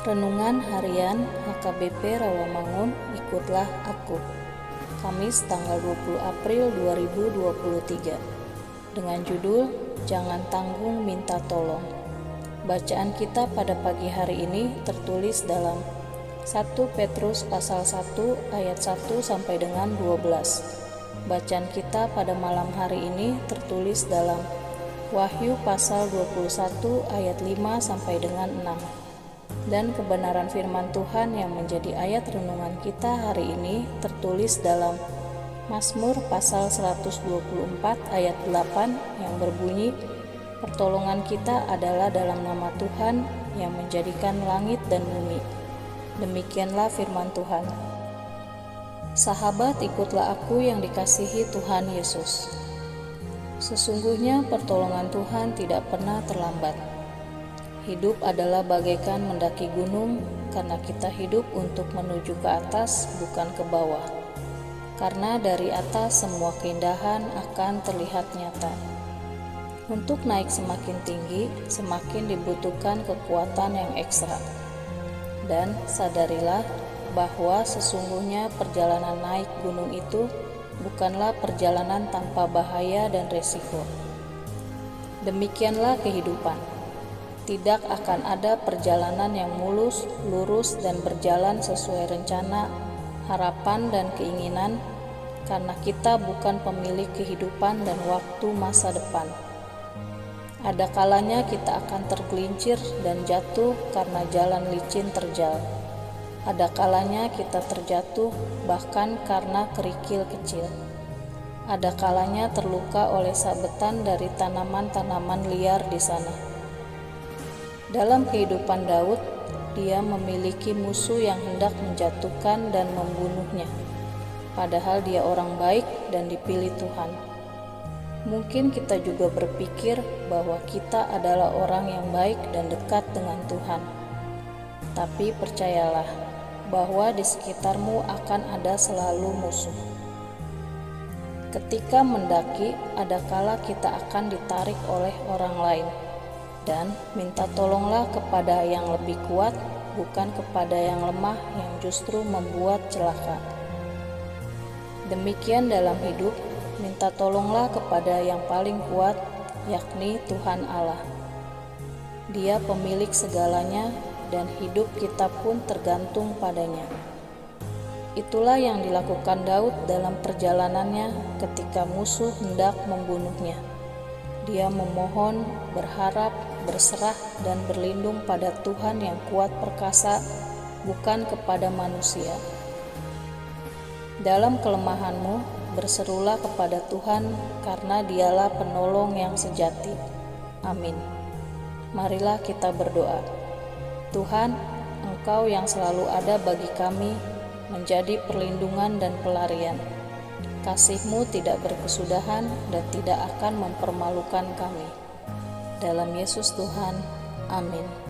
Renungan Harian HKBP Rawamangun Ikutlah Aku Kamis tanggal 20 April 2023 Dengan judul Jangan Tanggung Minta Tolong. Bacaan kita pada pagi hari ini tertulis dalam 1 Petrus pasal 1 ayat 1 sampai dengan 12 Bacaan kita pada malam hari ini tertulis dalam Wahyu pasal 21 ayat 5 sampai dengan 6 dan kebenaran firman Tuhan yang menjadi ayat renungan kita hari ini tertulis dalam Mazmur pasal 124 ayat 8 yang berbunyi Pertolongan kita adalah dalam nama Tuhan yang menjadikan langit dan bumi. Demikianlah firman Tuhan. Sahabat, ikutlah aku yang dikasihi Tuhan Yesus. Sesungguhnya pertolongan Tuhan tidak pernah terlambat Hidup adalah bagaikan mendaki gunung, karena kita hidup untuk menuju ke atas, bukan ke bawah. Karena dari atas semua keindahan akan terlihat nyata. Untuk naik semakin tinggi, semakin dibutuhkan kekuatan yang ekstra. Dan sadarilah bahwa sesungguhnya perjalanan naik gunung itu bukanlah perjalanan tanpa bahaya dan resiko. Demikianlah kehidupan tidak akan ada perjalanan yang mulus, lurus, dan berjalan sesuai rencana, harapan, dan keinginan, karena kita bukan pemilik kehidupan dan waktu masa depan. Ada kalanya kita akan tergelincir dan jatuh karena jalan licin terjal. Ada kalanya kita terjatuh bahkan karena kerikil kecil. Ada kalanya terluka oleh sabetan dari tanaman-tanaman liar di sana. Dalam kehidupan Daud, dia memiliki musuh yang hendak menjatuhkan dan membunuhnya, padahal dia orang baik dan dipilih Tuhan. Mungkin kita juga berpikir bahwa kita adalah orang yang baik dan dekat dengan Tuhan, tapi percayalah bahwa di sekitarmu akan ada selalu musuh. Ketika mendaki, ada kala kita akan ditarik oleh orang lain dan minta tolonglah kepada yang lebih kuat, bukan kepada yang lemah yang justru membuat celaka. Demikian dalam hidup, minta tolonglah kepada yang paling kuat, yakni Tuhan Allah. Dia pemilik segalanya, dan hidup kita pun tergantung padanya. Itulah yang dilakukan Daud dalam perjalanannya ketika musuh hendak membunuhnya. Dia memohon, berharap, berserah, dan berlindung pada Tuhan yang kuat perkasa, bukan kepada manusia. Dalam kelemahanmu, berserulah kepada Tuhan, karena Dialah penolong yang sejati. Amin. Marilah kita berdoa. Tuhan, Engkau yang selalu ada bagi kami, menjadi perlindungan dan pelarian. Kasihmu tidak berkesudahan dan tidak akan mempermalukan kami. Dalam Yesus Tuhan, amin.